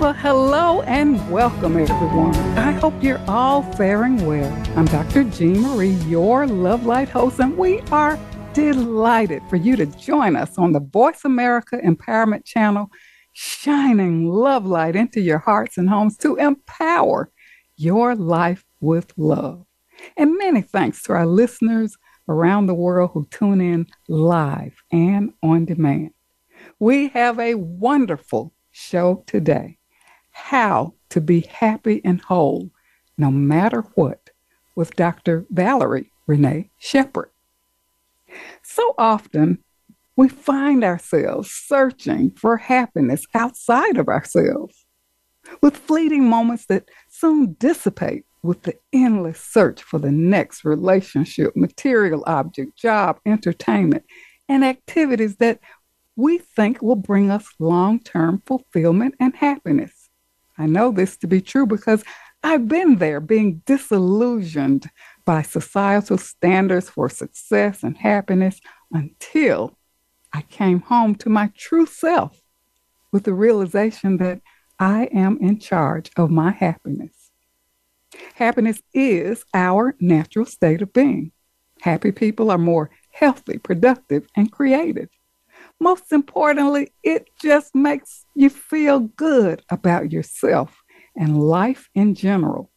Well, hello and welcome, everyone. I hope you're all faring well. I'm Dr. Jean Marie, your Love Light host, and we are delighted for you to join us on the Voice America Empowerment Channel, shining love light into your hearts and homes to empower your life with love. And many thanks to our listeners around the world who tune in live and on demand. We have a wonderful show today how to be happy and whole no matter what with Dr. Valerie Renee Sheppard. So often we find ourselves searching for happiness outside of ourselves, with fleeting moments that soon dissipate with the endless search for the next relationship, material object, job, entertainment, and activities that we think will bring us long term fulfillment and happiness. I know this to be true because I've been there being disillusioned by societal standards for success and happiness until I came home to my true self with the realization that I am in charge of my happiness. Happiness is our natural state of being. Happy people are more healthy, productive, and creative most importantly, it just makes you feel good about yourself and life in general.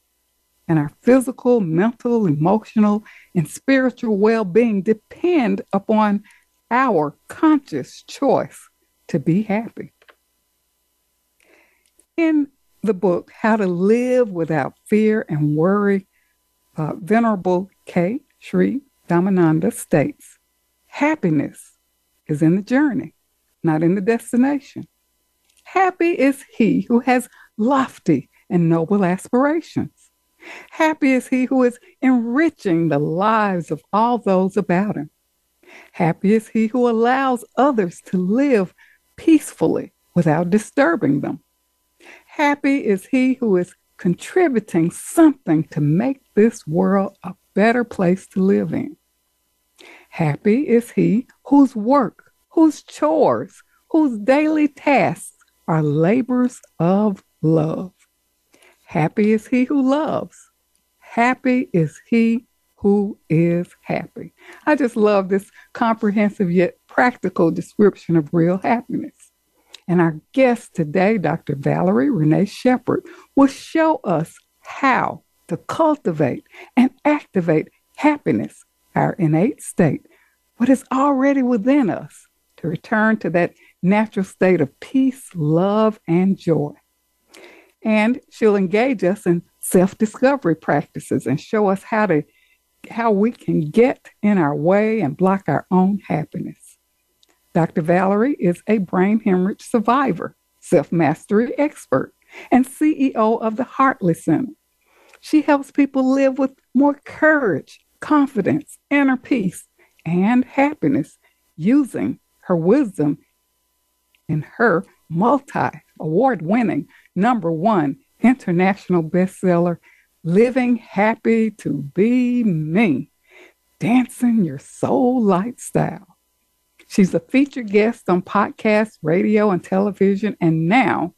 And our physical, mental, emotional, and spiritual well being depend upon our conscious choice to be happy. In the book, How to Live Without Fear and Worry, uh, Venerable K. Sri Dhammananda states happiness is in the journey, not in the destination. Happy is he who has lofty and noble aspirations. Happy is he who is enriching the lives of all those about him. Happy is he who allows others to live peacefully without disturbing them. Happy is he who is contributing something to make this world a better place to live in. Happy is he whose work, whose chores, whose daily tasks are labors of love. Happy is he who loves. Happy is he who is happy. I just love this comprehensive yet practical description of real happiness. And our guest today, Dr. Valerie Renee Sheppard, will show us how to cultivate and activate happiness our innate state, what is already within us, to return to that natural state of peace, love, and joy. And she'll engage us in self-discovery practices and show us how to how we can get in our way and block our own happiness. Dr. Valerie is a brain hemorrhage survivor, self-mastery expert, and CEO of the Hartley Center. She helps people live with more courage, confidence, inner peace, and happiness using her wisdom in her multi award winning number one international bestseller, Living Happy to Be Me Dancing Your Soul Lifestyle. She's a featured guest on podcasts, radio, and television. And now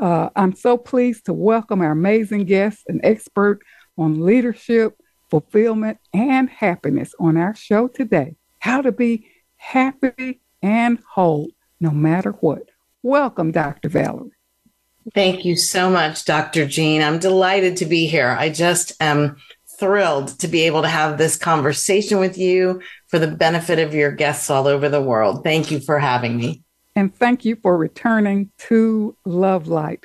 uh, I'm so pleased to welcome our amazing guest, an expert on leadership, fulfillment, and happiness on our show today. How to be happy and whole no matter what. Welcome, Dr. Valerie. Thank you so much, Dr. Jean. I'm delighted to be here. I just am thrilled to be able to have this conversation with you for the benefit of your guests all over the world. Thank you for having me. And thank you for returning to Love Light.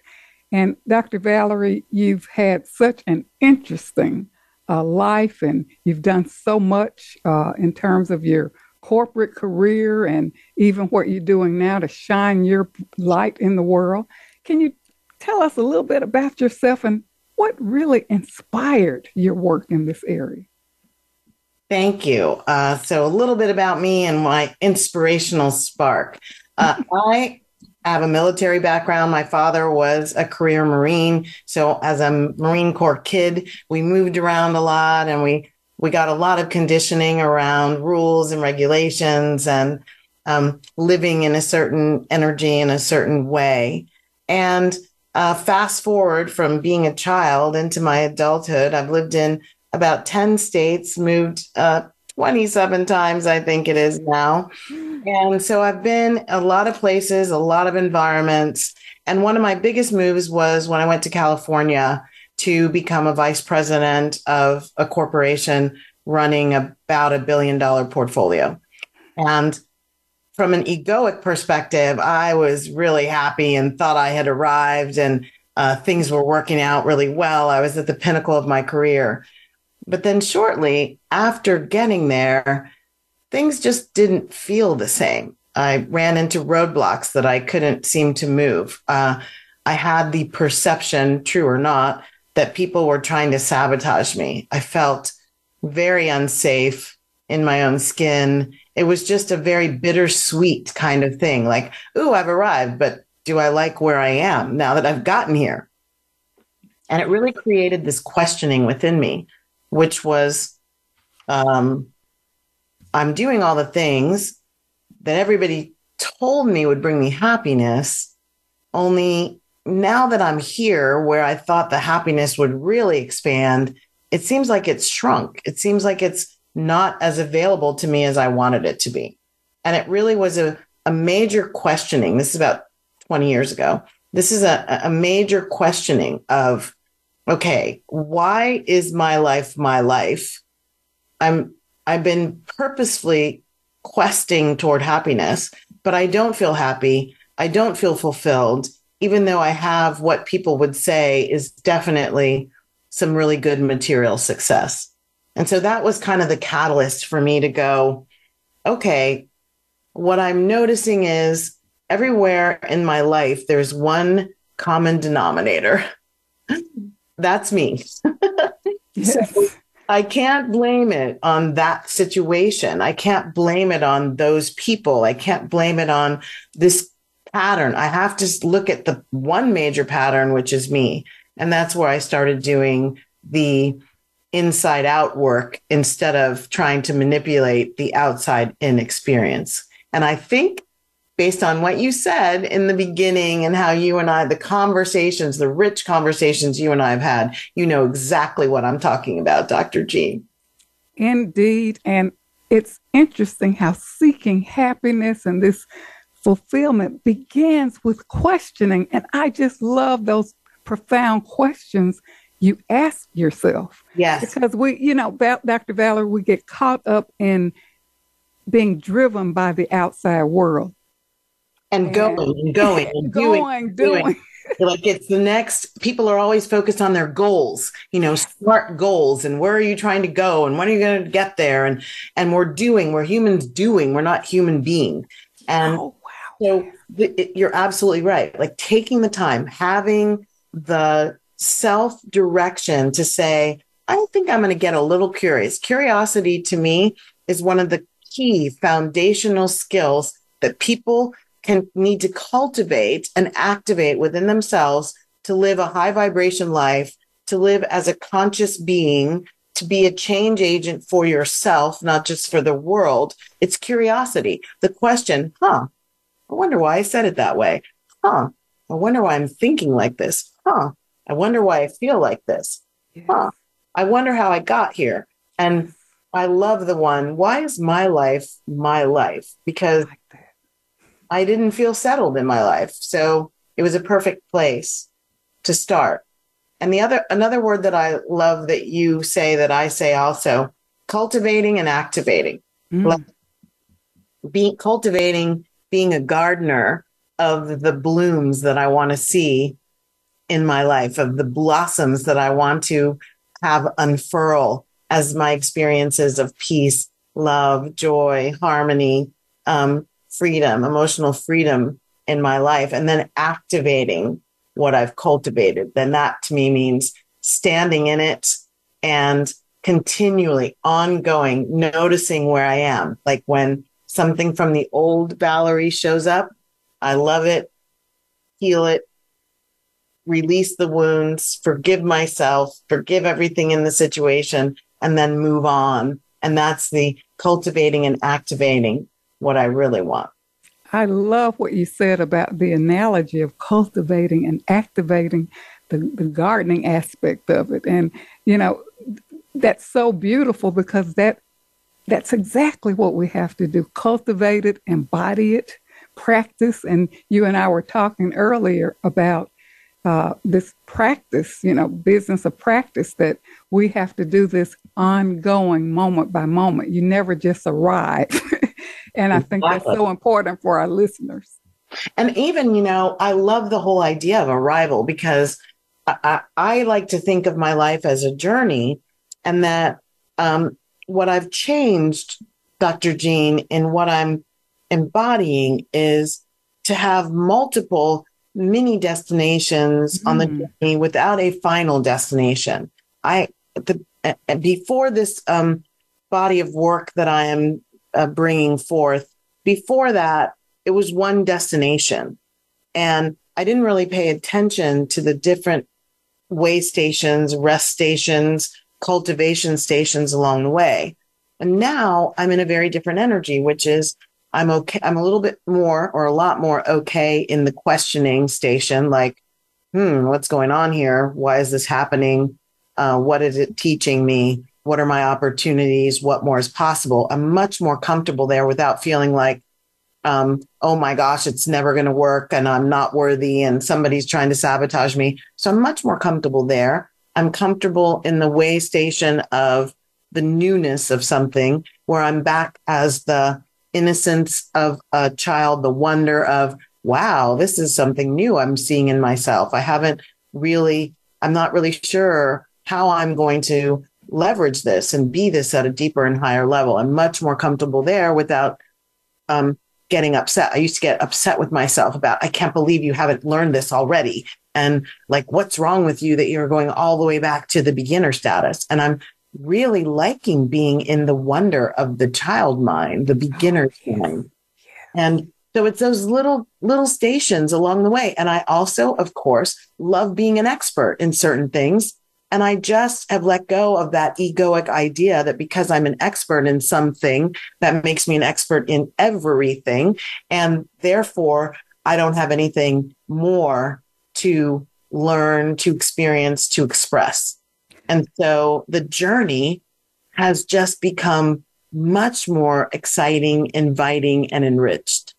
And Dr. Valerie, you've had such an interesting uh, life and you've done so much uh, in terms of your corporate career and even what you're doing now to shine your light in the world. Can you tell us a little bit about yourself and what really inspired your work in this area? Thank you. Uh, so, a little bit about me and my inspirational spark. Uh, I have a military background. My father was a career Marine. So, as a Marine Corps kid, we moved around a lot and we we got a lot of conditioning around rules and regulations and um, living in a certain energy in a certain way. And uh, fast forward from being a child into my adulthood, I've lived in about 10 states, moved uh, 27 times, I think it is now. And so I've been a lot of places, a lot of environments. And one of my biggest moves was when I went to California to become a vice president of a corporation running about a billion dollar portfolio. And from an egoic perspective, I was really happy and thought I had arrived and uh, things were working out really well. I was at the pinnacle of my career. But then, shortly after getting there, things just didn't feel the same. I ran into roadblocks that I couldn't seem to move. Uh, I had the perception, true or not, that people were trying to sabotage me. I felt very unsafe in my own skin it was just a very bittersweet kind of thing like, ooh, I've arrived, but do I like where I am now that I've gotten here? And it really created this questioning within me, which was um, I'm doing all the things that everybody told me would bring me happiness, only now that I'm here where I thought the happiness would really expand, it seems like it's shrunk. It seems like it's not as available to me as I wanted it to be. And it really was a, a major questioning. This is about 20 years ago. This is a, a major questioning of, okay, why is my life my life? I'm, I've been purposefully questing toward happiness, but I don't feel happy. I don't feel fulfilled, even though I have what people would say is definitely some really good material success. And so that was kind of the catalyst for me to go, okay, what I'm noticing is everywhere in my life, there's one common denominator. That's me. yes. So I can't blame it on that situation. I can't blame it on those people. I can't blame it on this pattern. I have to look at the one major pattern, which is me. And that's where I started doing the inside out work instead of trying to manipulate the outside in experience. And I think based on what you said in the beginning and how you and I, the conversations, the rich conversations you and I have had, you know exactly what I'm talking about, Dr. G. Indeed. And it's interesting how seeking happiness and this fulfillment begins with questioning. And I just love those profound questions you ask yourself. Yes. Because we, you know, Dr. Valerie, we get caught up in being driven by the outside world. And, and going and going and going, doing. doing. like it's the next people are always focused on their goals you know smart goals and where are you trying to go and when are you going to get there and and we're doing we're humans doing we're not human being and wow. So it, you're absolutely right like taking the time having the self direction to say, I think I'm going to get a little curious. Curiosity to me is one of the key foundational skills that people can need to cultivate and activate within themselves to live a high vibration life, to live as a conscious being, to be a change agent for yourself, not just for the world. It's curiosity. The question, huh? I wonder why I said it that way. Huh? I wonder why I'm thinking like this. Huh? I wonder why I feel like this. Huh. I wonder how I got here. And I love the one, why is my life my life? Because I, didn't feel settled in my life. So it was a perfect place to start. And the other another word that I love that you say that I say also, cultivating and activating. Mm. Like being cultivating, being a gardener of the blooms that I want to see in my life, of the blossoms that I want to have unfurl as my experiences of peace, love, joy, harmony, um, freedom, emotional freedom in my life, and then activating what I've cultivated. Then that to me means standing in it and continually ongoing, noticing where I am. Like when something from the old Valerie shows up, I love it, heal it, release the wounds, forgive myself, forgive everything in the situation, and then move on. And that's the cultivating and activating what I really want. I love what you said about the analogy of cultivating and activating the, the gardening aspect of it. And, you know, that's so beautiful because that that's exactly what we have to do cultivate it embody it practice. And you and i were talking earlier about uh, this practice you know business of practice that we have to do this ongoing moment by moment. You never just arrive. And i think that's so important for our listeners. And even you know i love the whole idea of arrival because I, I, I like to think of my life as a journey and that um, what I've changed, Dr. Jean, in what I'm embodying is to have multiple mini destinations mm. on the mm. journey without a final destination. I the before this um, body of work that I am uh, bringing forth. Before that, it was one destination, and I didn't really pay attention to the different way stations, rest stations, cultivation stations along the way. And now I'm in a very different energy, which is I'm okay. I'm a little bit more or a lot more okay in the questioning station, like, hmm, what's going on here? Why is this happening? Uh, what is it teaching me? What are my opportunities? What more is possible? I'm much more comfortable there without feeling like, um, oh my gosh, it's never going to work and I'm not worthy and somebody's trying to sabotage me. So I'm much more comfortable there. I'm comfortable in the way station of the newness of something where I'm back as the innocence of a child, the wonder of, wow, this is something new I'm seeing in myself. I haven't really, I'm not really sure how I'm going to leverage this and be this at a deeper and higher level. I'm much more comfortable there without um, getting upset. I used to get upset with myself about, I can't believe you haven't learned this already and like what's wrong with you that you're going all the way back to the beginner status? And i'm really liking being in the wonder of the child mind the beginner oh, mind. And so it's those little little stations along the way. And i also of course love being an expert in certain things. And i just have let go of that egoic idea that because i'm an expert in something that makes me an expert in everything. And therefore i don't have anything more to learn, to experience, to express. And so the journey has just become much more exciting, inviting, and enriched.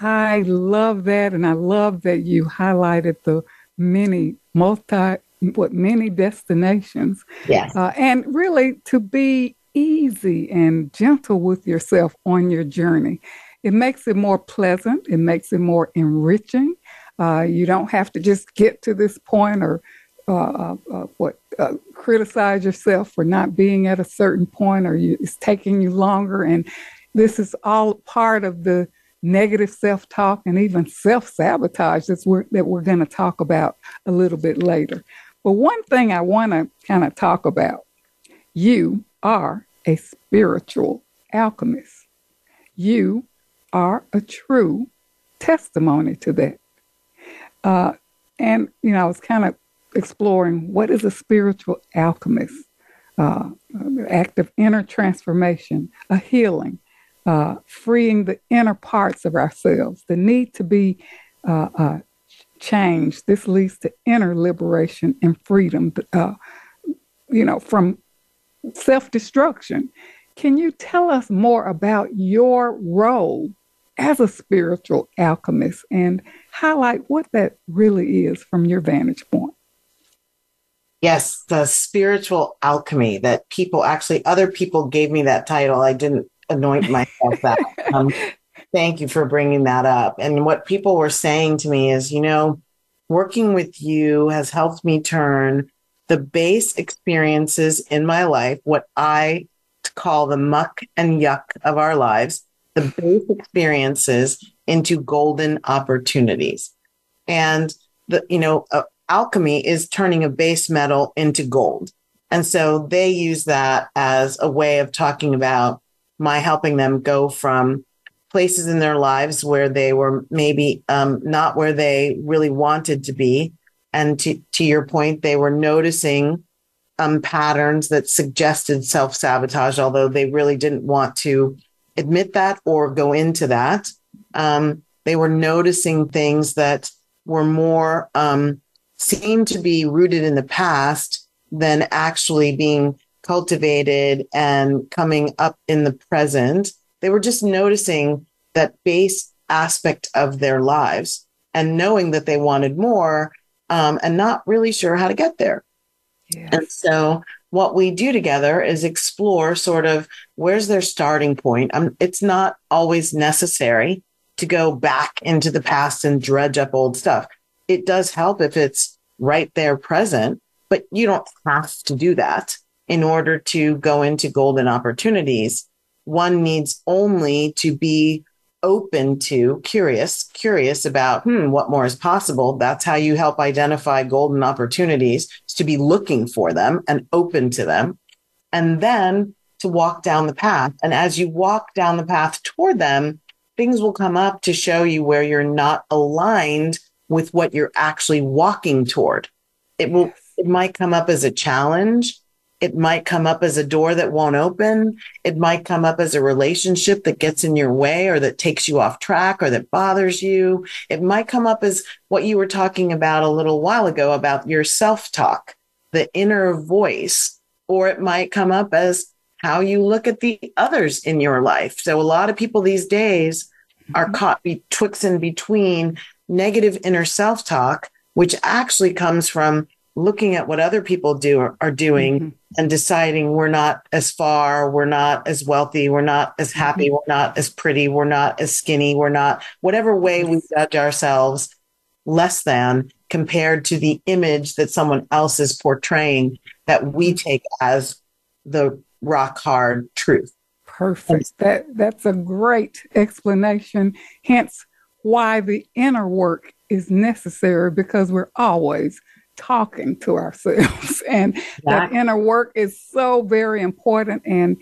I love that. And I love that you highlighted the many multi, what many destinations. Yes. Uh, and really to be easy and gentle with yourself on your journey. It makes it more pleasant. It makes it more enriching. Uh, you don't have to just get to this point or uh, uh, uh what uh, criticize yourself for not being at a certain point or you, it's taking you longer. And this is all part of the negative self-talk and even self-sabotage that's we're, that we're going to talk about a little bit later. But one thing I want to kind of talk about, you are a spiritual alchemist. You are a true testimony to that. Uh, and, you know, I was kind of exploring what is a spiritual alchemist, uh, act of inner transformation, a healing, uh, freeing the inner parts of ourselves, the need to be uh, uh changed. This leads to inner liberation and freedom, uh, you know, from self destruction. Can you tell us more about your role as a spiritual alchemist and highlight what that really is from your vantage point. Yes, the spiritual alchemy that people actually, other people gave me that title. I didn't anoint myself that. Um, thank you for bringing that up. And what people were saying to me is, you know, working with you has helped me turn the base experiences in my life, what I call the muck and yuck of our lives, the base experiences into golden opportunities. And the, you know, uh, alchemy is turning a base metal into gold. And so they use that as a way of talking about my helping them go from places in their lives where they were maybe um, not where they really wanted to be. And to, to your point, they were noticing um, patterns that suggested self sabotage, although they really didn't want to admit that or go into that. Um, they were noticing things that were more um, seemed to be rooted in the past than actually being cultivated and coming up in the present. They were just noticing that base aspect of their lives and knowing that they wanted more um, and not really sure how to get there. And so, what we do together is explore sort of where's their starting point. Um, it's not always necessary to go back into the past and dredge up old stuff. It does help if it's right there present, but you don't have to do that in order to go into golden opportunities. One needs only to be open to curious curious about hmm what more is possible. That's how you help identify golden opportunities to be looking for them and open to them. And then to walk down the path. And as you walk down the path toward them things will come up to show you where you're not aligned with what you're actually walking toward. It will it might come up as a challenge it might come up as a door that won't open. It might come up as a relationship that gets in your way or that takes you off track or that bothers you. It might come up as what you were talking about a little while ago about your self talk, the inner voice, or it might come up as how you look at the others in your life. So a lot of people these days are mm-hmm. caught betwixt and between negative inner self talk, which actually comes from looking at what other people do are doing mm-hmm. And deciding we're not as far, we're not as wealthy, we're not as happy, mm-hmm. we're not as pretty, we're not as skinny, we're not whatever way we judge ourselves less than compared to the image that someone else is portraying that we mm-hmm. take as the rock hard truth. Perfect. That that's a great explanation. Hence why the inner work is necessary because we're always talking to ourselves. and yeah. that inner work is so very important. And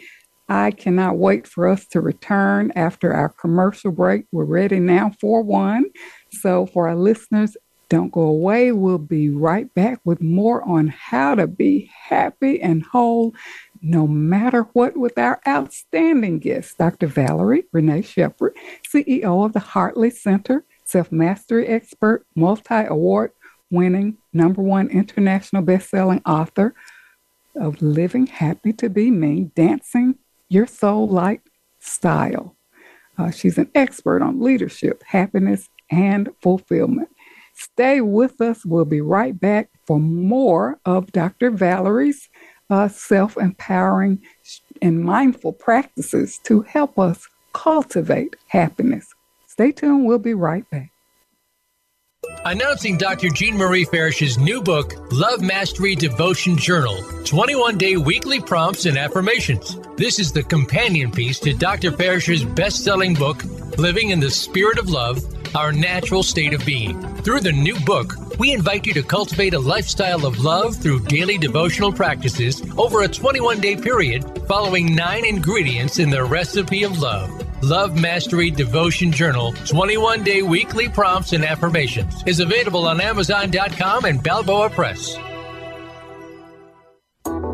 I cannot wait for us to return after our commercial break. We're ready now for one. So, for our listeners, don't go away. We'll be right back with more on how to be happy and whole no matter what with our outstanding guest, Dr. Valerie Renee Sheppard, CEO of the Hartley Center, self mastery expert, multi award winning number one international best-selling author of Living Happy to Be Me, Dancing Your Soul Light Style. Uh, she's an expert on leadership, happiness, and fulfillment. Stay with us. We'll be right back for more of Dr. Valerie's uh, self empowering and mindful practices to help us cultivate happiness. Stay tuned. We'll be right back. Announcing Dr. Jean Marie Farish's new book, Love Mastery Devotion Journal 21 day weekly prompts and affirmations. This is the companion piece to Dr. Farish's best selling book, Living in the Spirit of Love Our Natural State of Being. Through the new book, we invite you to cultivate a lifestyle of love through daily devotional practices over a 21 day period, following nine ingredients in the recipe of love. Love Mastery Devotion Journal 21 day weekly prompts and affirmations is available on Amazon.com and Balboa Press.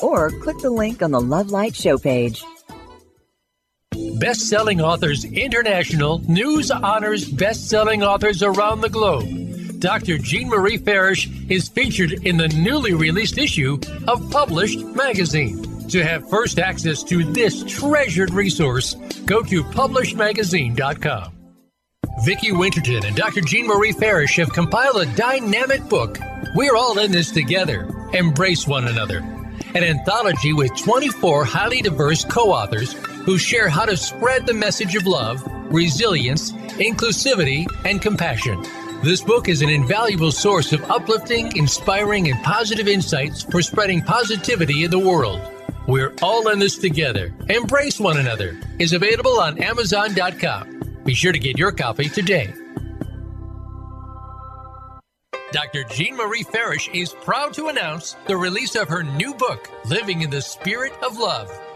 or click the link on the Love Light show page. Best selling authors international news honors best selling authors around the globe. Dr. Jean Marie Farish is featured in the newly released issue of Published Magazine. To have first access to this treasured resource, go to publishedmagazine.com. Vicki Winterton and Dr. Jean Marie Farish have compiled a dynamic book. We're all in this together. Embrace one another. an anthology with 24 highly diverse co authors who share how to spread the message of love, resilience, inclusivity, and compassion. This book is an invaluable source of uplifting, inspiring, and positive insights for spreading positivity in the world. We're all in this together. Embrace one another is available on Amazon.com. Be sure to get your copy today. Dr. Jean Marie Farish is proud to announce the release of her new book, Living in the Spirit of Love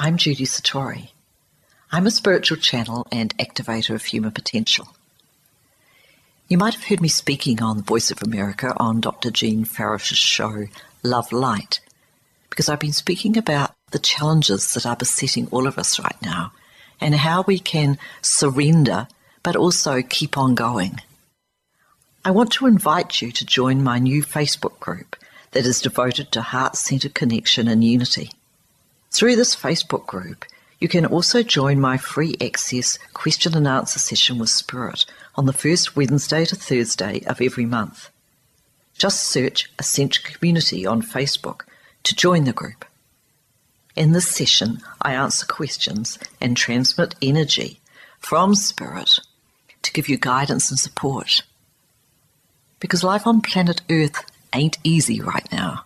I'm Judy Satori. I'm a spiritual channel and activator of human potential. You might have heard me speaking on The Voice of America on Dr. Jean Farish's show, Love Light, because I've been speaking about the challenges that are besetting all of us right now and how we can surrender but also keep on going. I want to invite you to join my new Facebook group that is devoted to heart centered connection and unity. Through this Facebook group, you can also join my free access question and answer session with Spirit on the first Wednesday to Thursday of every month. Just search Ascension Community on Facebook to join the group. In this session, I answer questions and transmit energy from Spirit to give you guidance and support because life on planet Earth ain't easy right now.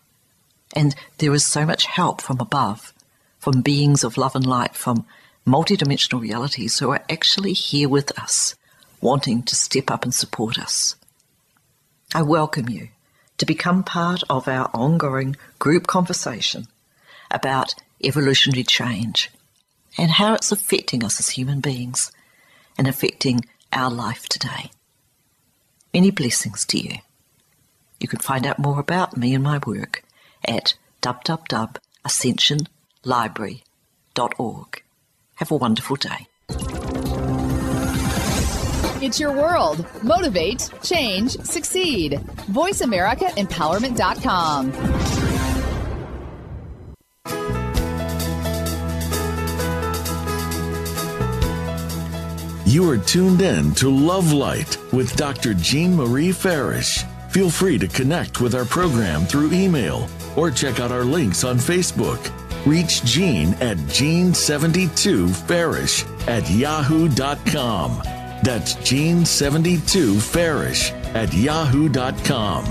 And there is so much help from above, from beings of love and light, from multidimensional realities who are actually here with us, wanting to step up and support us. I welcome you to become part of our ongoing group conversation about evolutionary change and how it's affecting us as human beings and affecting our life today. Many blessings to you. You can find out more about me and my work at www.ascensionlibrary.org. Have a wonderful day. It's your world. Motivate, change, succeed. VoiceAmericaEmpowerment.com. You are tuned in to Love Light with Dr. Jean Marie Farish. Feel free to connect with our program through email or check out our links on Facebook. Reach Jean at Jean72Farish at yahoo.com. That's Jean72Farish at yahoo.com.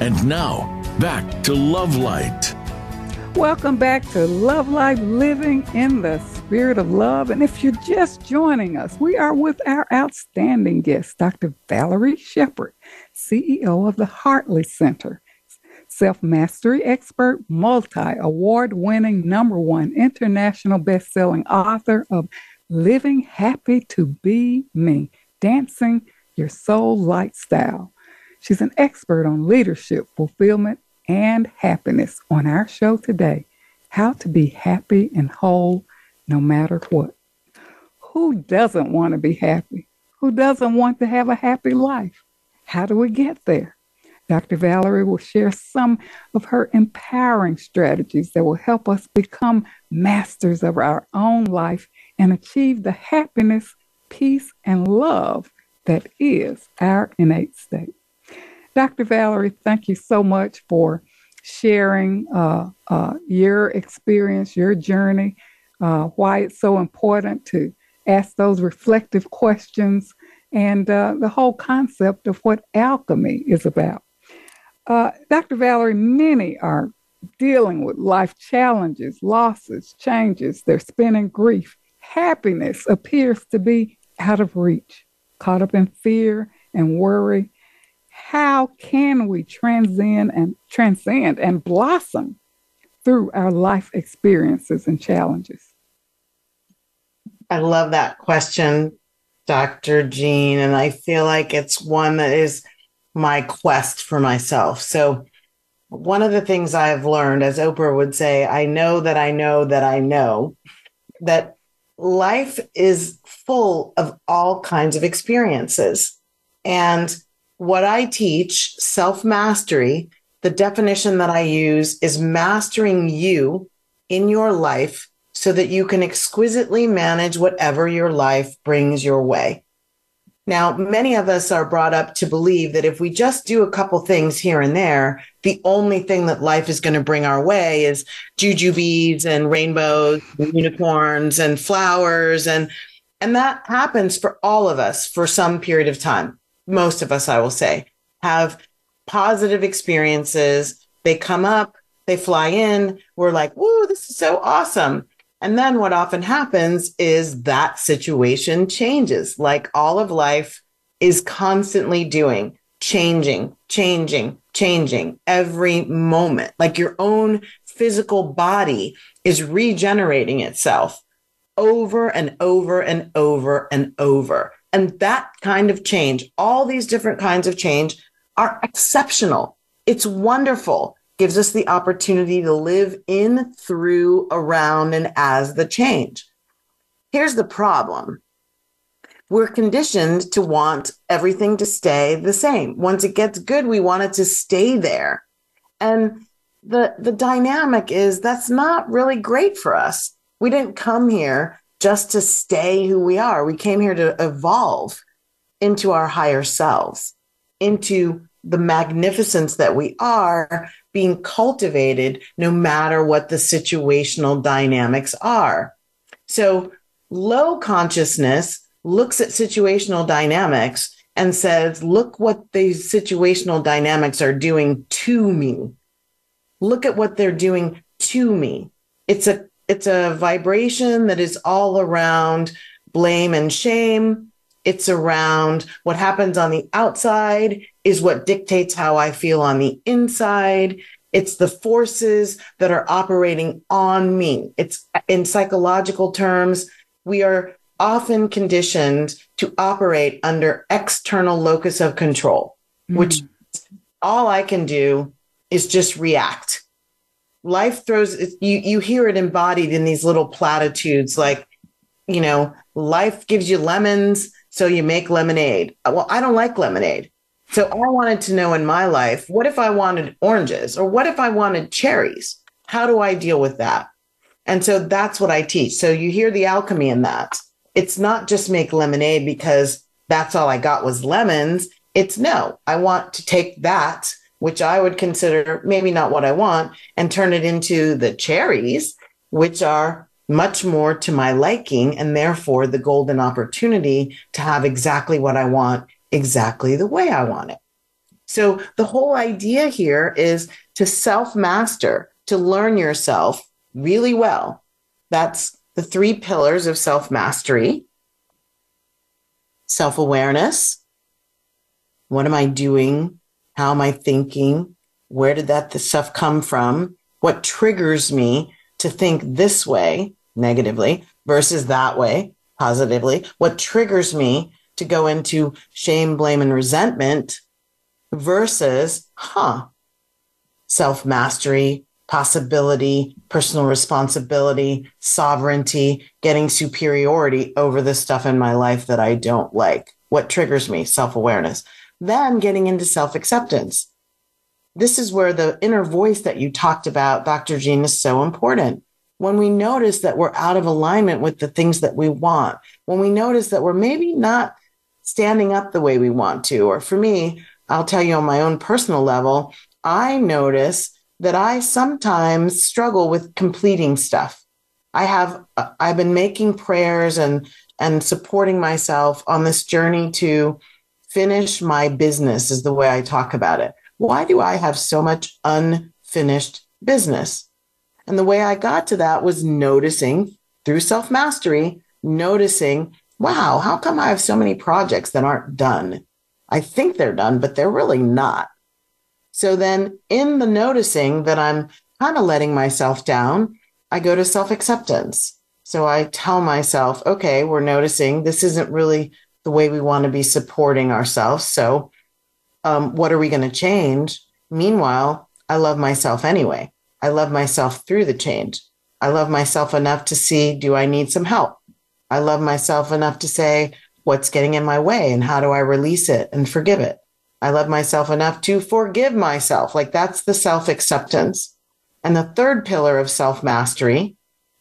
And now, back to Love Light. Welcome back to Love Life Living in the Spirit of Love. And if you're just joining us, we are with our outstanding guest, Dr. Valerie Sheppard, CEO of the Hartley Center, self mastery expert, multi award winning, number one international best selling author of Living Happy to Be Me, Dancing Your Soul Lifestyle. She's an expert on leadership, fulfillment, and happiness on our show today how to be happy and whole no matter what. Who doesn't want to be happy? Who doesn't want to have a happy life? How do we get there? Dr. Valerie will share some of her empowering strategies that will help us become masters of our own life and achieve the happiness, peace, and love that is our innate state. Dr. Valerie, thank you so much for sharing uh, uh, your experience, your journey, uh, why it's so important to ask those reflective questions, and uh, the whole concept of what alchemy is about. Uh, Dr. Valerie, many are dealing with life challenges, losses, changes. They're spinning grief. Happiness appears to be out of reach, caught up in fear and worry how can we transcend and transcend and blossom through our life experiences and challenges? I love that question, Dr. Jean, and I feel like it's one that is my quest for myself. So one of the things I have learned, as Oprah would say, I know that I know that I know that life is full of all kinds of experiences. And what I teach, self mastery, the definition that I use is mastering you in your life so that you can exquisitely manage whatever your life brings your way. Now, many of us are brought up to believe that if we just do a couple things here and there, the only thing that life is going to bring our way is jujubes and rainbows, and unicorns and flowers. And, and that happens for all of us for some period of time. Most of us, I will say, have positive experiences. They come up, they fly in. We're like, whoa, this is so awesome. And then what often happens is that situation changes, like all of life is constantly doing, changing, changing, changing every moment. Like your own physical body is regenerating itself over and over and over and over. And that kind of change, all these different kinds of change are exceptional. It's wonderful gives us the opportunity to live in, through, around, and as the change. Here's the problem. We're conditioned to want everything to stay the same. Once it gets good, we want it to stay there. And the, the dynamic is that's not really great for us. We didn't come here just to stay who we are. We came here to evolve into our higher selves, into the magnificence that we are being cultivated no matter what the situational dynamics are. So low consciousness looks at situational dynamics and says, look what these situational dynamics are doing to me. Look at what they're doing to me. It's a, it's a vibration that is all around blame and shame. It's around what happens on the outside is what dictates how I feel on the inside. It's the forces that are operating on me. It's in psychological terms, we are often conditioned to operate under external locus of control, mm. which all I can do is just react. Life throws you you hear it embodied in these little platitudes like, you know, life gives you lemons, so you make lemonade. Uh, well, I don't like lemonade. So I wanted to know in my life, what if I wanted oranges or what if I wanted cherries? How do I deal with that? And so that's what I teach. So you hear the alchemy in that. It's not just make lemonade because that's all I got was lemons. It's no, I want to take that, which I would consider maybe not what I want, and turn it into the cherries, which are much more to my liking and therefore the golden opportunity to have exactly what I want exactly the way I want it. So the whole idea here is to self master, to learn yourself really well. That's the three pillars of self mastery self awareness. What am I doing? How am I thinking? Where did that stuff come from? What triggers me to think this way negatively versus that way positively? What triggers me to go into shame, blame, and resentment versus, huh, self mastery, possibility, personal responsibility, sovereignty, getting superiority over the stuff in my life that I don't like. What triggers me? Self awareness. Then getting into self acceptance. This is where the inner voice that you talked about, Dr. Jean, is so important. When we notice that we're out of alignment with the things that we want, when we notice that we're maybe not standing up the way we want to. Or for me, I'll tell you on my own personal level, I notice that I sometimes struggle with completing stuff. I have I've been making prayers and and supporting myself on this journey to finish my business is the way I talk about it. Why do I have so much unfinished business? And the way I got to that was noticing through self mastery, noticing wow, how come I have so many projects that aren't done? I think they're done, but they're really not. So then, in the noticing that I'm kind of letting myself down, I go to self acceptance. So I tell myself, okay, we're noticing this isn't really the way we want to be supporting ourselves. So, um, what are we going to change? Meanwhile, I love myself anyway. I love myself through the change. I love myself enough to see, do I need some help? I love myself enough to say, what's getting in my way and how do I release it and forgive it? I love myself enough to forgive myself. Like that's the self acceptance. And the third pillar of self mastery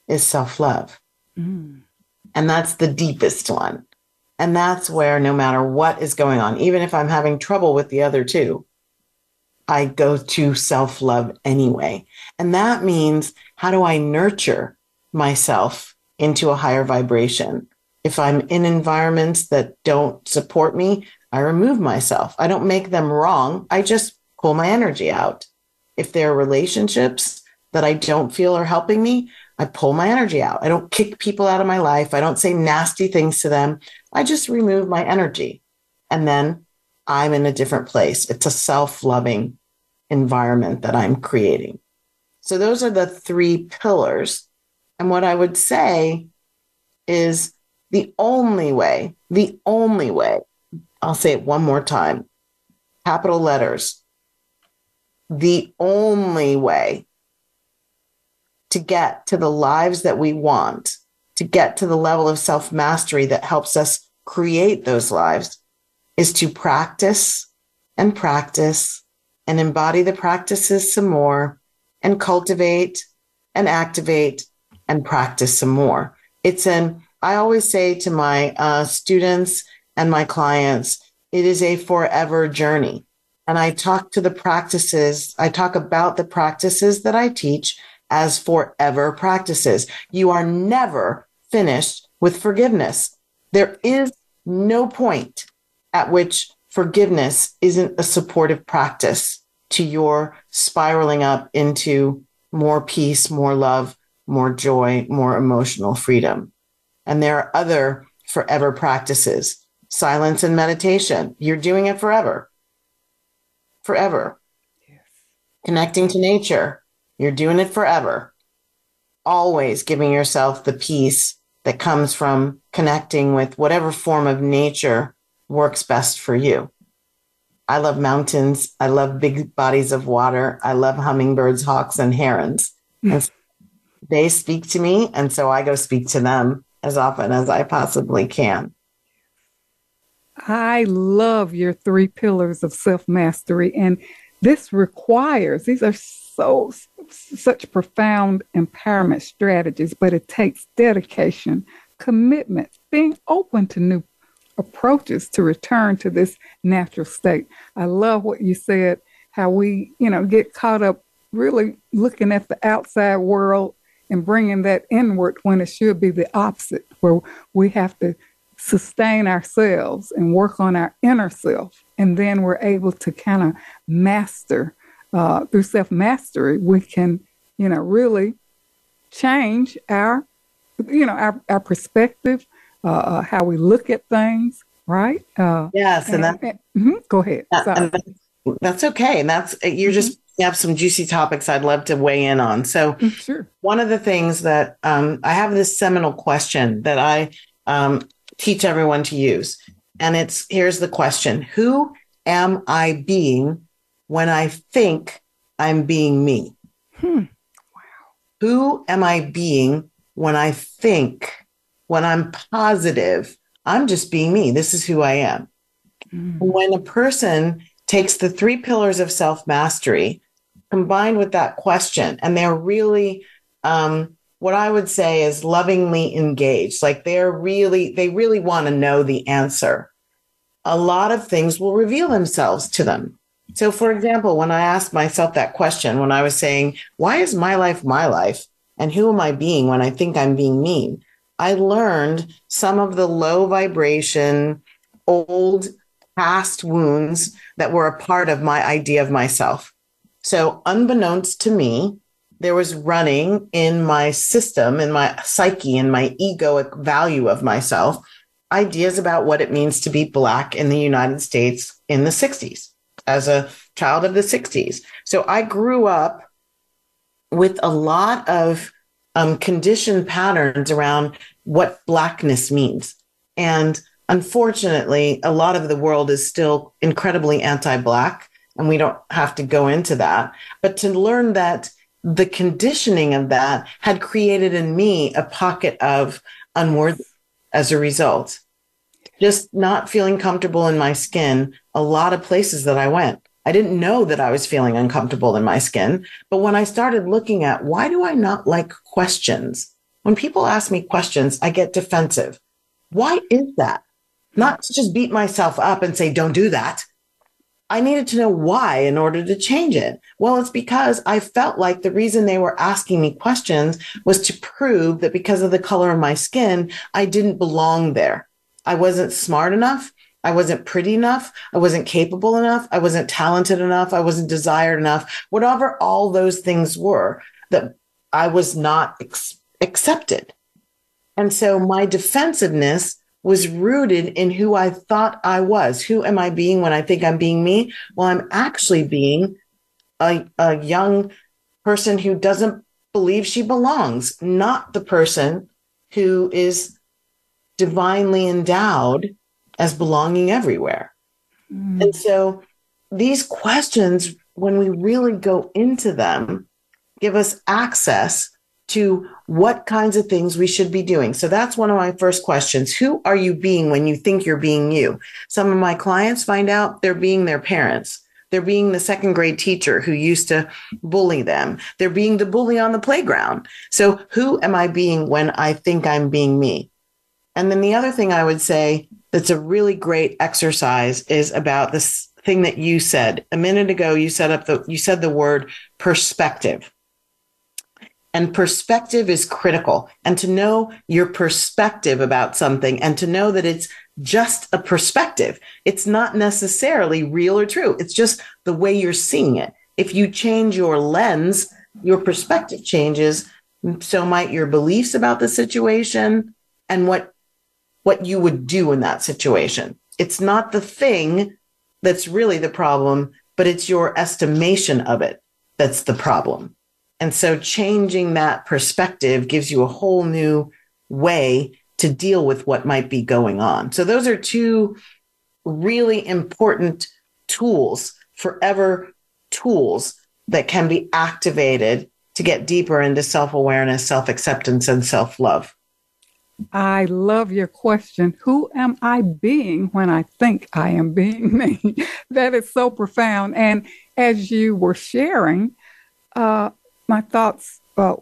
is self love. Mm. And that's the deepest one. And that's where no matter what is going on, even if I'm having trouble with the other two, I go to self love anyway. And that means how do I nurture myself into a higher vibration? If I'm in environments that don't support me, I remove myself. I don't make them wrong. I just pull my energy out. If there are relationships that I don't feel are helping me, I pull my energy out. I don't kick people out of my life. I don't say nasty things to them. I just remove my energy. And then I'm in a different place. It's a self loving environment that I'm creating. So those are the three pillars. And what I would say is the only way, the only way, I'll say it one more time, capital letters, the only way to get to the lives that we want, to get to the level of self mastery that helps us create those lives, is to practice and practice and embody the practices some more and cultivate and activate and practice some more. It's an, I always say to my uh, students and my clients, it is a forever journey. And I talk to the practices, I talk about the practices that I teach as forever practices. You are never finished with forgiveness. There is no point at which forgiveness isn't a supportive practice to your spiraling up into more peace, more love, more joy, more emotional freedom. And there are other forever practices, silence and meditation. You're doing it forever, forever. Yes. Connecting to nature, you're doing it forever. Always giving yourself the peace that comes from connecting with whatever form of nature works best for you. I love mountains. I love big bodies of water. I love hummingbirds, hawks, and herons. And they speak to me. And so I go speak to them as often as I possibly can. I love your three pillars of self mastery. And this requires, these are so such profound empowerment strategies, but it takes dedication, commitment, being open to new approaches to return to this natural state. I love what you said, how we, you know, get caught up really looking at the outside world and bringing that inward when it should be the opposite, where we have to sustain ourselves and work on our inner self. And then we're able to kind of master uh, through self mastery, we can, you know, really change our, you know, our, our perspective, uh, uh how we look at things, right? Uh, yes, and, and that. And, mm-hmm, go ahead. That, that's okay, and that's you're mm-hmm. just have some juicy topics I'd love to weigh in on. So, mm, sure. One of the things that um, I have this seminal question that I um, teach everyone to use, and it's here's the question: Who am I being when I think I'm being me? Hmm. Wow. Who am I being when I think, when I'm positive? I'm just being me. This is who I am. Mm. When a person takes the three pillars of self mastery combined with that question, and they're really, um, what I would say is lovingly engaged. Like they're really, they really want to know the answer. A lot of things will reveal themselves to them. So, for example, when I asked myself that question, when I was saying, why is my life my life? And who am I being when I think I'm being mean? I learned some of the low vibration, old past wounds that were a part of my idea of myself. So, unbeknownst to me, there was running in my system, in my psyche, in my egoic value of myself, ideas about what it means to be Black in the United States in the 60s as a child of the 60s. So I grew up with a lot of um, conditioned patterns around what Blackness means. And unfortunately, a lot of the world is still incredibly anti Black. and we don't have to go into that, but to learn that the conditioning of that had created in me a pocket of unworthy as a result. Just not feeling comfortable in my skin, a lot of places that I went. I didn't know that I was feeling uncomfortable in my skin. But when I started looking at why do I not like questions? When people ask me questions, I get defensive. Why is that? Not to just beat myself up and say, don't do that. I needed to know why in order to change it. Well, it's because I felt like the reason they were asking me questions was to prove that because of the color of my skin, I didn't belong there. I wasn't smart enough. I wasn't pretty enough. I wasn't capable enough. I wasn't talented enough. I wasn't desired enough. Whatever all those things were that I was not ex- accepted. And so my defensiveness was rooted in who I thought I was. Who am I being when I think I'm being me? Well, I'm actually being a, a young person who doesn't believe she belongs, not the person who is divinely endowed as belonging everywhere. Mm. And so these questions, when we really go into them, give us access to what kinds of things we should be doing. So that's one of my first questions. Who are you being when you think you're being you? Some of my clients find out they're being their parents. They're being the second grade teacher who used to bully them. They're being the bully on the playground. So who am I being when I think I'm being me? And then the other thing I would say that's a really great exercise is about this thing that you said a minute ago. You set up the, you said the word perspective. And perspective is critical. And to know your perspective about something and to know that it's just a perspective. It's not necessarily real or true. It's just the way you're seeing it. If you change your lens, your perspective changes. So might your beliefs about the situation and what, what you would do in that situation. It's not the thing that's really the problem, but it's your estimation of it that's the problem. And so changing that perspective gives you a whole new way to deal with what might be going on. So those are two really important tools, forever tools that can be activated to get deeper into self awareness, self acceptance, and self love. I love your question. Who am I being when I think I am being me? that is so profound. And as you were sharing, uh, my thoughts, uh,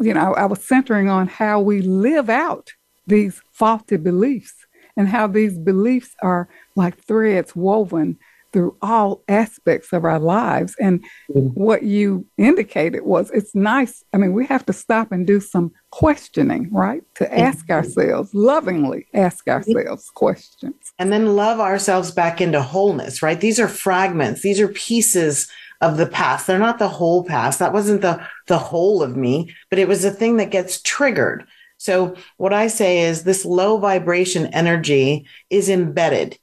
you know, I was centering on how we live out these faulty beliefs and how these beliefs are like threads woven through all aspects of our lives. And mm-hmm. what you indicated was it's nice. I mean, we have to stop and do some questioning, right? To ask mm-hmm. ourselves, lovingly ask ourselves questions. And then love ourselves back into wholeness, right? These are fragments, these are pieces of the past. They're not the whole past. That wasn't the, the whole of me, but it was a thing that gets triggered. So what I say is this low vibration energy is embedded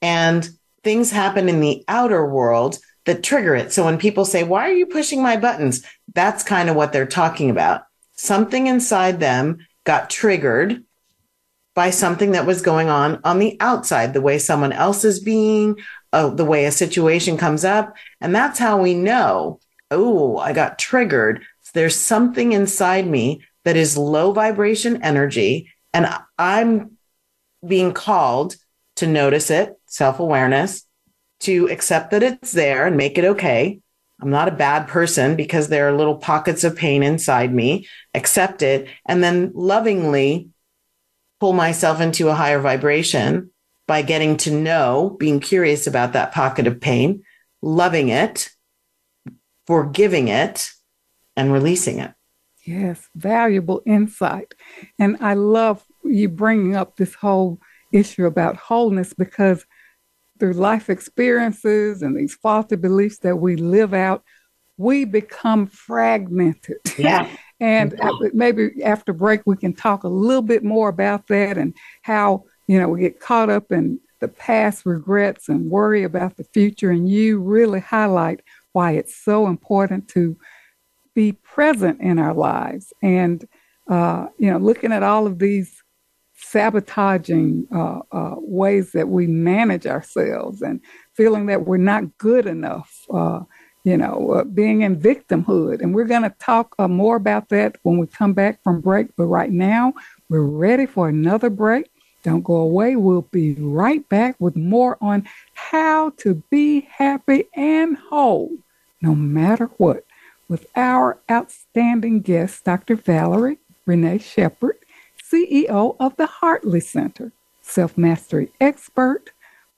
and things happen in the outer world that trigger it. So when people say, why are you pushing my buttons? That's kind of what they're talking about. Something inside them got triggered by something that was going on on the outside, the way someone else is being, uh, the way a situation comes up. And that's how we know, oh, I got triggered. There's something inside me that is low vibration energy. And I'm being called to notice it, self awareness, to accept that it's there and make it okay. I'm not a bad person because there are little pockets of pain inside me. Accept it and then lovingly pull myself into a higher vibration by getting to know, being curious about that pocket of pain, loving it, forgiving it, and releasing it. Yes, valuable insight. And I love you bringing up this whole issue about wholeness because through life experiences and these faulty beliefs that we live out, we become fragmented. Yeah. and maybe after break, we can talk a little bit more about that and how you know, we get caught up in the past regrets and worry about the future. And you really highlight why it's so important to be present in our lives. And, uh, you know, looking at all of these sabotaging uh, uh, ways that we manage ourselves and feeling that we're not good enough, uh, you know, uh, being in victimhood. And we're going to talk uh, more about that when we come back from break. But right now, we're ready for another break. Don't go away. We'll be right back with more on how to be happy and whole no matter what with our outstanding guest, Dr. Valerie Renee Sheppard, CEO of the Hartley Center, self mastery expert,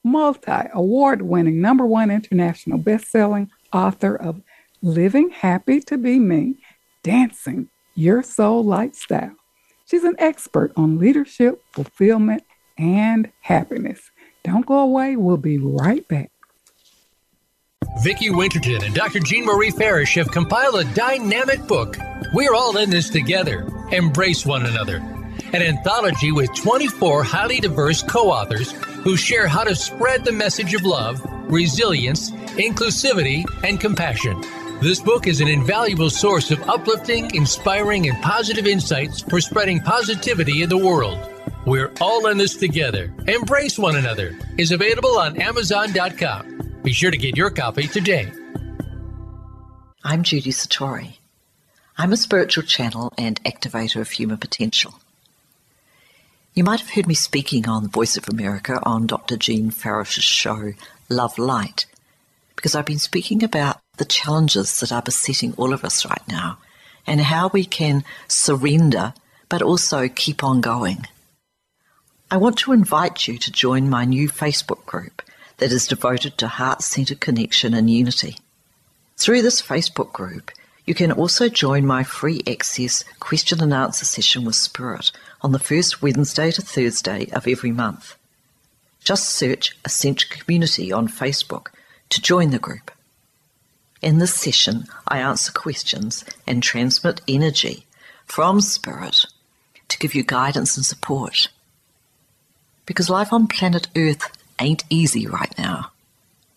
multi award winning number one international best selling author of Living Happy to Be Me, Dancing Your Soul Lifestyle. She's an expert on leadership, fulfillment, and happiness. Don't go away. We'll be right back. Vicki Winterton and Dr. Jean Marie Farish have compiled a dynamic book. We're all in this together. Embrace one another. An anthology with 24 highly diverse co authors who share how to spread the message of love, resilience, inclusivity, and compassion. This book is an invaluable source of uplifting, inspiring, and positive insights for spreading positivity in the world. We're all in this together. Embrace one another is available on Amazon.com. Be sure to get your copy today. I'm Judy Satori. I'm a spiritual channel and activator of human potential. You might have heard me speaking on the Voice of America on Dr. Jean Farish's show, Love Light, because I've been speaking about the challenges that are besetting all of us right now and how we can surrender but also keep on going. I want to invite you to join my new Facebook group that is devoted to heart centered connection and unity. Through this Facebook group, you can also join my free access question and answer session with Spirit on the first Wednesday to Thursday of every month. Just search Ascension Community on Facebook to join the group. In this session, I answer questions and transmit energy from Spirit to give you guidance and support. Because life on planet Earth ain't easy right now.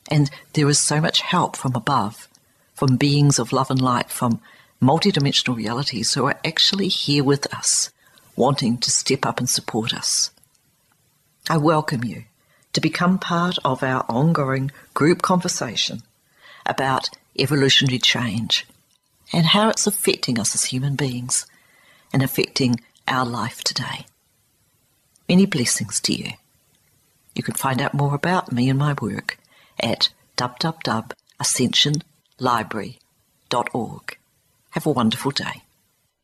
And there is so much help from above, from beings of love and light, from multidimensional realities who are actually here with us, wanting to step up and support us. I welcome you to become part of our ongoing group conversation about evolutionary change and how it's affecting us as human beings and affecting our life today. Many blessings to you. You can find out more about me and my work at www.ascensionlibrary.org. Have a wonderful day.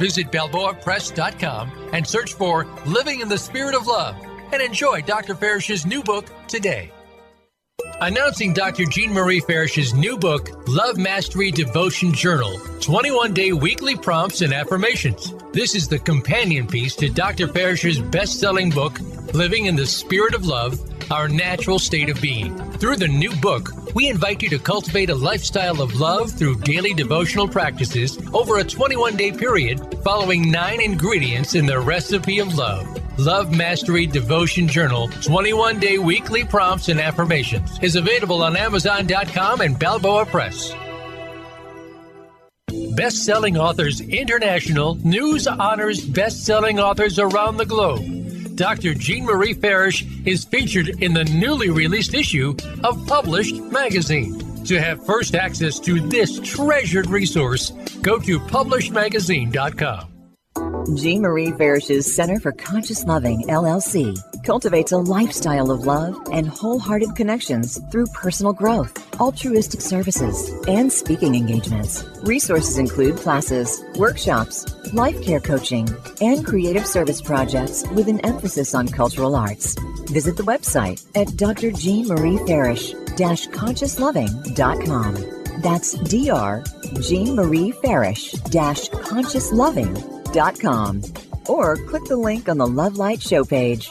Visit BalboaPress.com and search for Living in the Spirit of Love and enjoy Dr. Farish's new book today. Announcing Dr. Jean Marie Farish's new book, Love Mastery Devotion Journal 21 Day Weekly Prompts and Affirmations. This is the companion piece to Dr. Farish's best selling book, Living in the Spirit of Love Our Natural State of Being. Through the new book, we invite you to cultivate a lifestyle of love through daily devotional practices over a 21 day period, following nine ingredients in the recipe of love. Love Mastery Devotion Journal 21 day weekly prompts and affirmations is available on Amazon.com and Balboa Press. Best Selling Authors International news honors best selling authors around the globe. Dr. Jean Marie Farish is featured in the newly released issue of Published Magazine. To have first access to this treasured resource, go to publishedmagazine.com. Jean Marie Farish's Center for Conscious Loving, LLC, cultivates a lifestyle of love and wholehearted connections through personal growth, altruistic services, and speaking engagements. Resources include classes, workshops, life care coaching, and creative service projects with an emphasis on cultural arts. Visit the website at drjeanmariefarish-consciousloving.com. That's Dr. Jean Marie com, or click the link on the Love Light show page.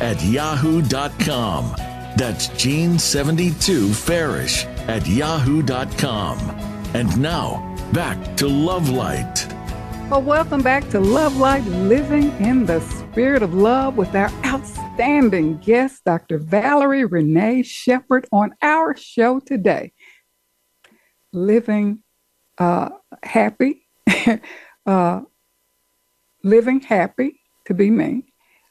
at yahoo.com. That's Jean72Farish at yahoo.com. And now, back to Love Light. Well, welcome back to Love Light Living in the Spirit of Love with our outstanding guest, Dr. Valerie Renee Sheppard, on our show today. Living uh, happy, uh, living happy to be me.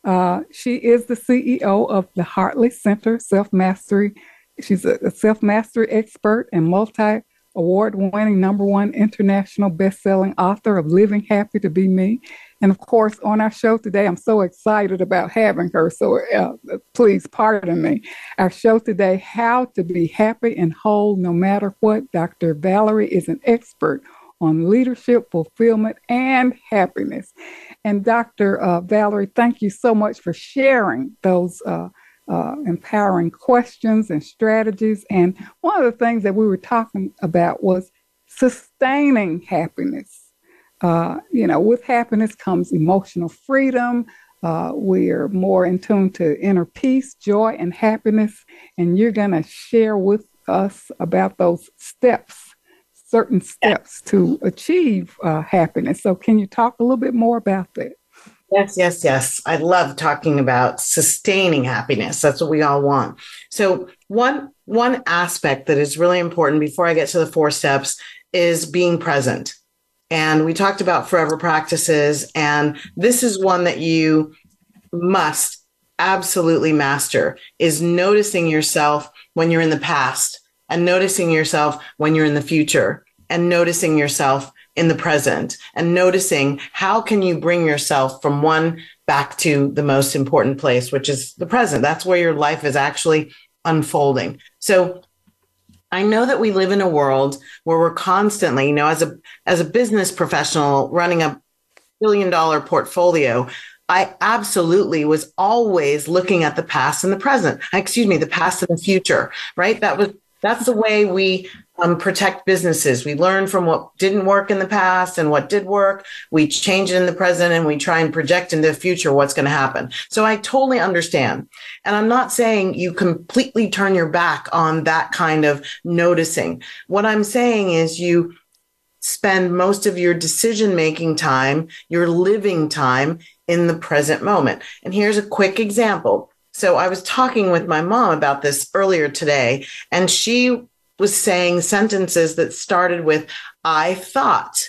Uh, she is the CEO of the Hartley Center Self Mastery. She's a, a self mastery expert and multi award winning number one international best selling author of Living Happy to Be Me. And of course, on our show today, I'm so excited about having her. So uh, please pardon me. Our show today, How to Be Happy and Whole No Matter What. Dr. Valerie is an expert on leadership, fulfillment, and happiness. And Dr. Uh, Valerie, thank you so much for sharing those uh, uh, empowering questions and strategies. And one of the things that we were talking about was sustaining happiness. Uh, you know, with happiness comes emotional freedom. Uh, we are more in tune to inner peace, joy, and happiness. And you're going to share with us about those steps, certain steps to achieve uh, happiness. So, can you talk a little bit more about that? Yes, yes, yes. I love talking about sustaining happiness. That's what we all want. So one one aspect that is really important before I get to the four steps is being present. And we talked about forever practices and this is one that you must absolutely master is noticing yourself when you're in the past and noticing yourself when you're in the future and noticing yourself in the present and noticing how can you bring yourself from one back to the most important place which is the present that's where your life is actually unfolding so i know that we live in a world where we're constantly you know as a as a business professional running a billion dollar portfolio I absolutely was always looking at the past and the present. Excuse me, the past and the future, right? That was that's the way we um, protect businesses. We learn from what didn't work in the past and what did work. We change it in the present and we try and project into the future what's going to happen. So I totally understand. And I'm not saying you completely turn your back on that kind of noticing. What I'm saying is you spend most of your decision making time, your living time in the present moment. And here's a quick example. So I was talking with my mom about this earlier today, and she was saying sentences that started with, I thought.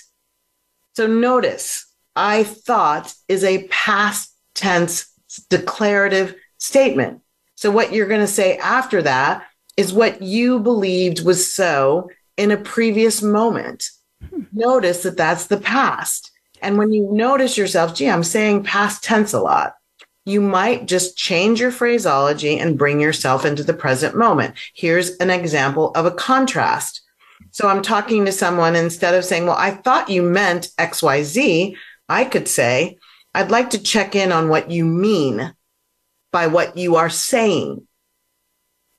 So notice, I thought is a past tense declarative statement. So what you're going to say after that is what you believed was so in a previous moment. Hmm. Notice that that's the past. And when you notice yourself, gee, I'm saying past tense a lot you might just change your phraseology and bring yourself into the present moment. Here's an example of a contrast. So I'm talking to someone instead of saying, Well, I thought you meant XYZ, I could say, I'd like to check in on what you mean by what you are saying.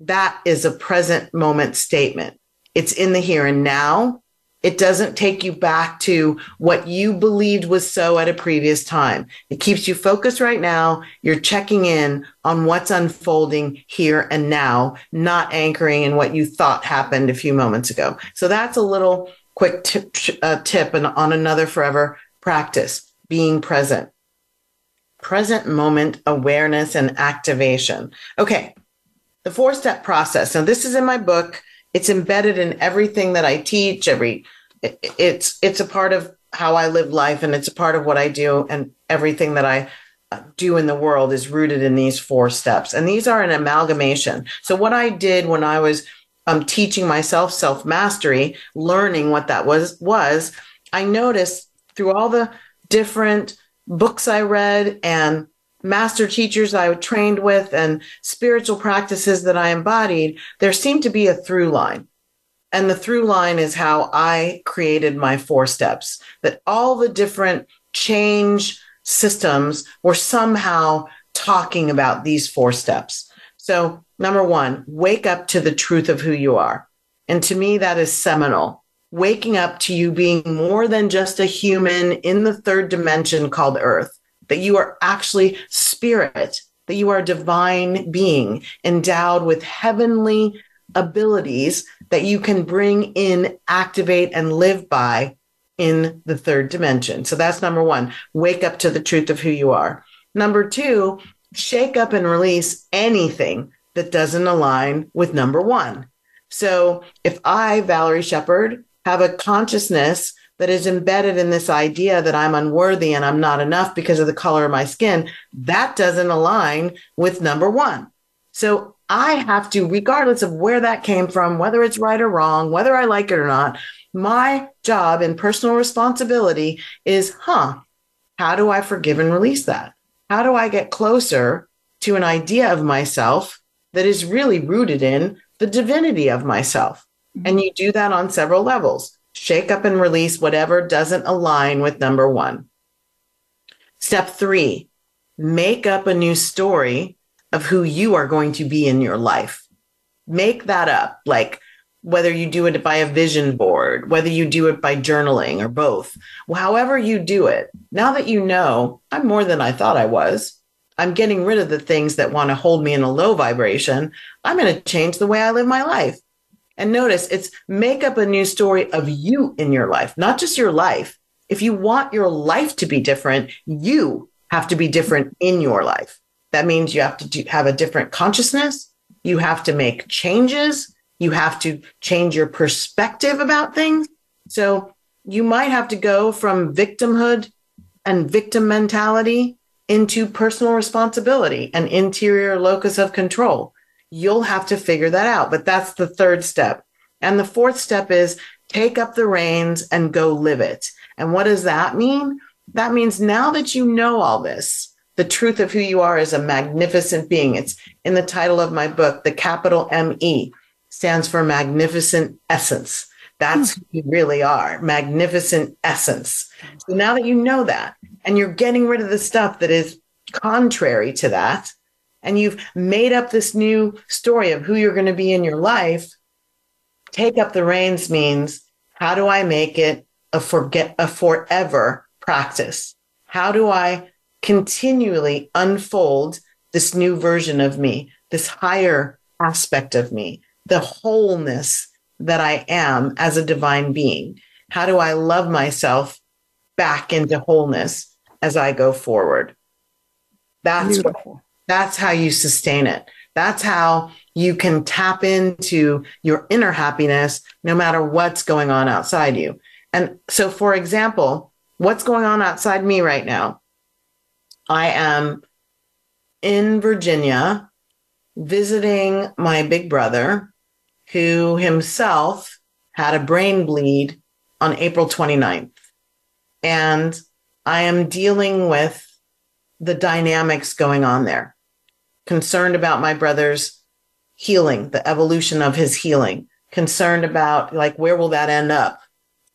That is a present moment statement. It's in the here and now. It doesn't take you back to what you believed was so at a previous time. It keeps you focused right now. You're checking in on what's unfolding here and now, not anchoring in what you thought happened a few moments ago. So that's a little quick tip, uh, tip and on another forever practice, being present. Present moment awareness and activation. Okay. The four step process. Now this is in my book it's embedded in everything that I teach. Every it's it's a part of how I live life, and it's a part of what I do, and everything that I uh, do in the world is rooted in these four steps. And these are an amalgamation. So what I did when I was um, teaching myself self mastery, learning what that was was I noticed through all the different books I read and master teachers I trained with and spiritual practices that I embodied, there seemed to be a through line. And the through line is how I created my four steps, that all the different change systems were somehow talking about these four steps. So, number one, wake up to the truth of who you are. And to me, that is seminal. Waking up to you being more than just a human in the third dimension called Earth, that you are actually spirit, that you are a divine being endowed with heavenly abilities that you can bring in, activate, and live by in the third dimension. So that's number one. Wake up to the truth of who you are. Number two, shake up and release anything that doesn't align with number one. So if I, Valerie Sheppard, have a consciousness that is embedded in this idea that I'm unworthy and I'm not enough because of the color of my skin, that doesn't align with number one. So I have to, regardless of where that came from, whether it's right or wrong, whether I like it or not, my job and personal responsibility is, huh, how do I forgive and release that? How do I get closer to an idea of myself that is really rooted in the divinity of myself? Mm-hmm. And you do that on several levels. Shake up and release whatever doesn't align with number one. Step three, make up a new story of who you are going to be in your life. Make that up. Like whether you do it by a vision board, whether you do it by journaling or both, however you do it. Now that you know I'm more than I thought I was, I'm getting rid of the things that want to hold me in a low vibration. I'm going to change the way I live my life. And notice it's make up a new story of you in your life, not just your life. If you want your life to be different, you have to be different in your life. That means you have to do, have a different consciousness. You have to make changes. You have to change your perspective about things. So you might have to go from victimhood and victim mentality into personal responsibility and interior locus of control. You'll have to figure that out. But that's the third step. And the fourth step is take up the reins and go live it. And what does that mean? That means now that you know all this, the truth of who you are is a magnificent being. It's in the title of my book. The capital M E stands for magnificent essence. That's who you really are, magnificent essence. So now that you know that, and you're getting rid of the stuff that is contrary to that, and you've made up this new story of who you're going to be in your life, take up the reins means how do I make it a forget a forever practice? How do I continually unfold this new version of me, this higher aspect of me, the wholeness that I am as a divine being? How do I love myself back into wholeness as I go forward? That's what, that's how you sustain it. That's how you can tap into your inner happiness no matter what's going on outside you. And so, for example, what's going on outside me right now? I am in Virginia visiting my big brother, who himself had a brain bleed on April 29th. And I am dealing with the dynamics going on there, concerned about my brother's healing, the evolution of his healing, concerned about like, where will that end up?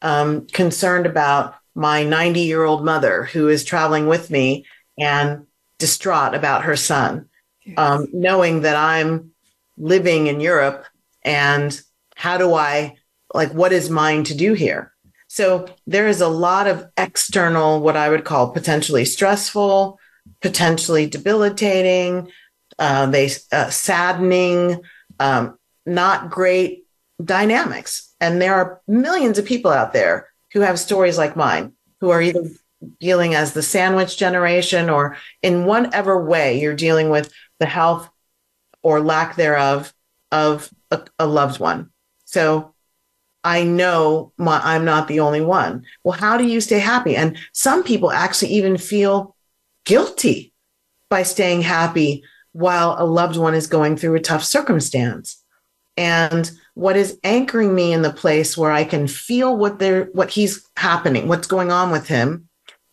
Um, concerned about my 90 year old mother who is traveling with me and distraught about her son, yes. um, knowing that I'm living in Europe and how do I, like, what is mine to do here? So there is a lot of external, what I would call potentially stressful, potentially debilitating, uh, they uh, saddening, um, not great dynamics. And there are millions of people out there who have stories like mine, who are either dealing as the sandwich generation or in whatever way you're dealing with the health or lack thereof of a, a loved one. So I know my, I'm not the only one. Well, how do you stay happy? And some people actually even feel guilty by staying happy while a loved one is going through a tough circumstance. And what is anchoring me in the place where I can feel what they're, what he's happening, what's going on with him,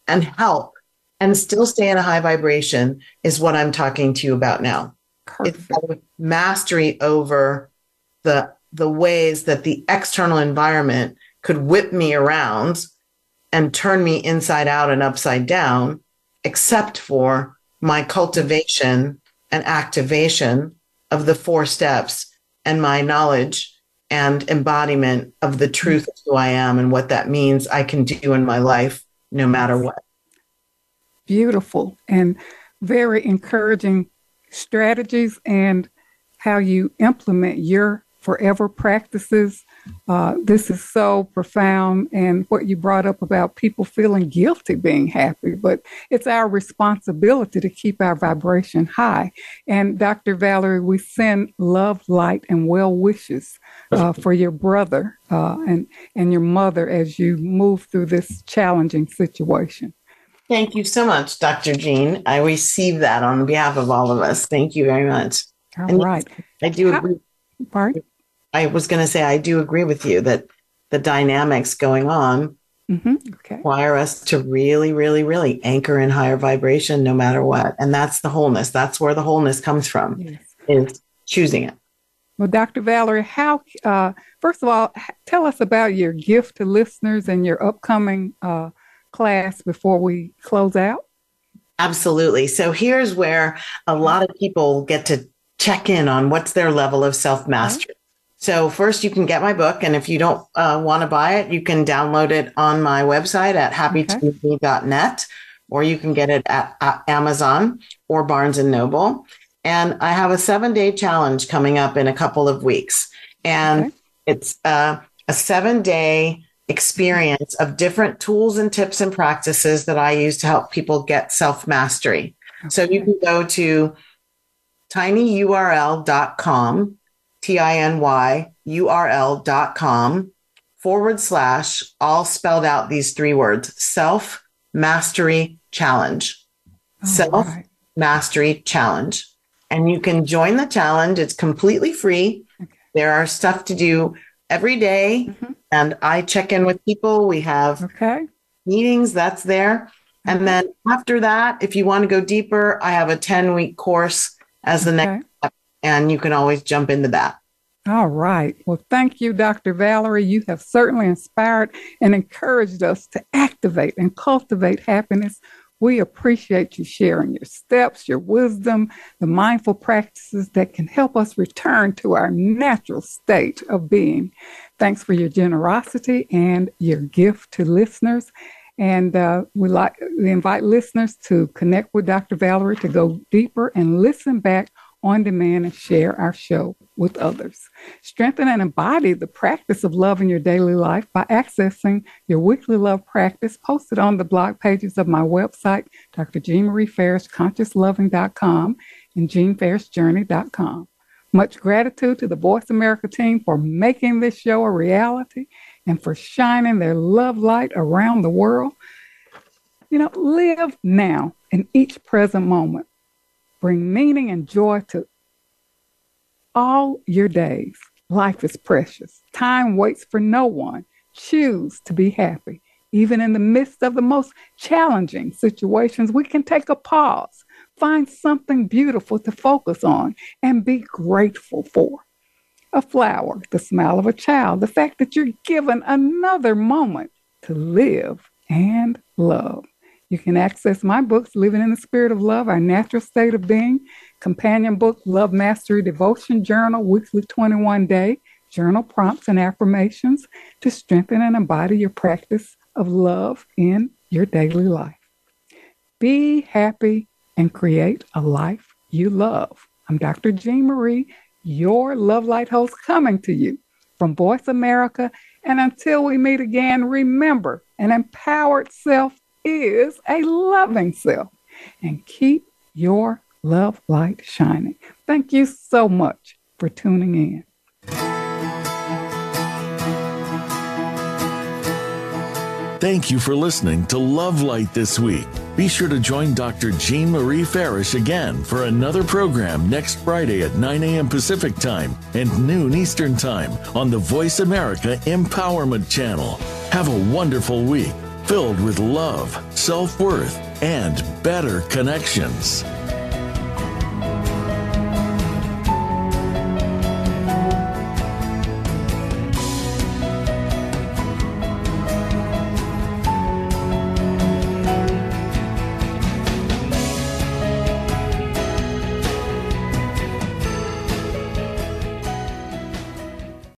and help and still stay in a high vibration is what I'm talking to you about now. It's mastery over the the ways that the external environment could whip me around and turn me inside out and upside down, except for my cultivation and activation of the four steps and my knowledge and embodiment of the truth of who I am and what that means I can do in my life no matter what. Beautiful and very encouraging strategies and how you implement your forever practices uh, this is so profound, and what you brought up about people feeling guilty being happy, but it's our responsibility to keep our vibration high. And Dr. Valerie, we send love, light, and well wishes uh, for your brother uh, and and your mother as you move through this challenging situation. Thank you so much, Dr. Jean. I receive that on behalf of all of us. Thank you very much. All and right. I do agree. Pardon? I was going to say, I do agree with you that the dynamics going on mm-hmm. okay. require us to really, really, really anchor in higher vibration no matter what. And that's the wholeness. That's where the wholeness comes from, yes. is choosing it. Well, Dr. Valerie, how, uh, first of all, tell us about your gift to listeners and your upcoming uh, class before we close out. Absolutely. So here's where a lot of people get to check in on what's their level of self mastery. So first you can get my book. And if you don't uh, want to buy it, you can download it on my website at happytobe.net, or you can get it at, at Amazon or Barnes and Noble. And I have a seven day challenge coming up in a couple of weeks. And okay. it's uh, a seven day experience of different tools and tips and practices that I use to help people get self mastery. Okay. So you can go to tinyurl.com T-I-N-Y-U-R-L dot com forward slash, all spelled out these three words, self mastery challenge. Oh, self mastery challenge. And you can join the challenge. It's completely free. Okay. There are stuff to do every day, mm-hmm. And I check in with people. We have okay. meetings that's there. And then after that, if you want to go deeper, I have a 10 week course as the okay. next and you can always jump into that. All right. Well, thank you, Dr. Valerie. You have certainly inspired and encouraged us to activate and cultivate happiness. We appreciate you sharing your steps, your wisdom, the mindful practices that can help us return to our natural state of being. Thanks for your generosity and your gift to listeners. And uh, we like we invite listeners to connect with Dr. Valerie to go deeper and listen back on demand and share our show with others. Strengthen and embody the practice of love in your daily life by accessing your weekly love practice posted on the blog pages of my website, Dr. Jean Marie Farish, consciousloving.com and jeanfarishjourney.com. Much gratitude to the Voice America team for making this show a reality and for shining their love light around the world. You know, live now in each present moment Bring meaning and joy to all your days. Life is precious. Time waits for no one. Choose to be happy. Even in the midst of the most challenging situations, we can take a pause, find something beautiful to focus on, and be grateful for. A flower, the smile of a child, the fact that you're given another moment to live and love. You can access my books, Living in the Spirit of Love, Our Natural State of Being, companion book, Love Mastery Devotion Journal, Weekly 21 Day, Journal Prompts and Affirmations to strengthen and embody your practice of love in your daily life. Be happy and create a life you love. I'm Dr. Jean Marie, your Love Light host, coming to you from Voice America. And until we meet again, remember an empowered self is a loving self. And keep your love light shining. Thank you so much for tuning in. Thank you for listening to Love Light this week. Be sure to join Dr. Jean Marie Farish again for another program next Friday at 9 a.m. Pacific Time and noon Eastern Time on the Voice America Empowerment Channel. Have a wonderful week filled with love, self worth, and better connections.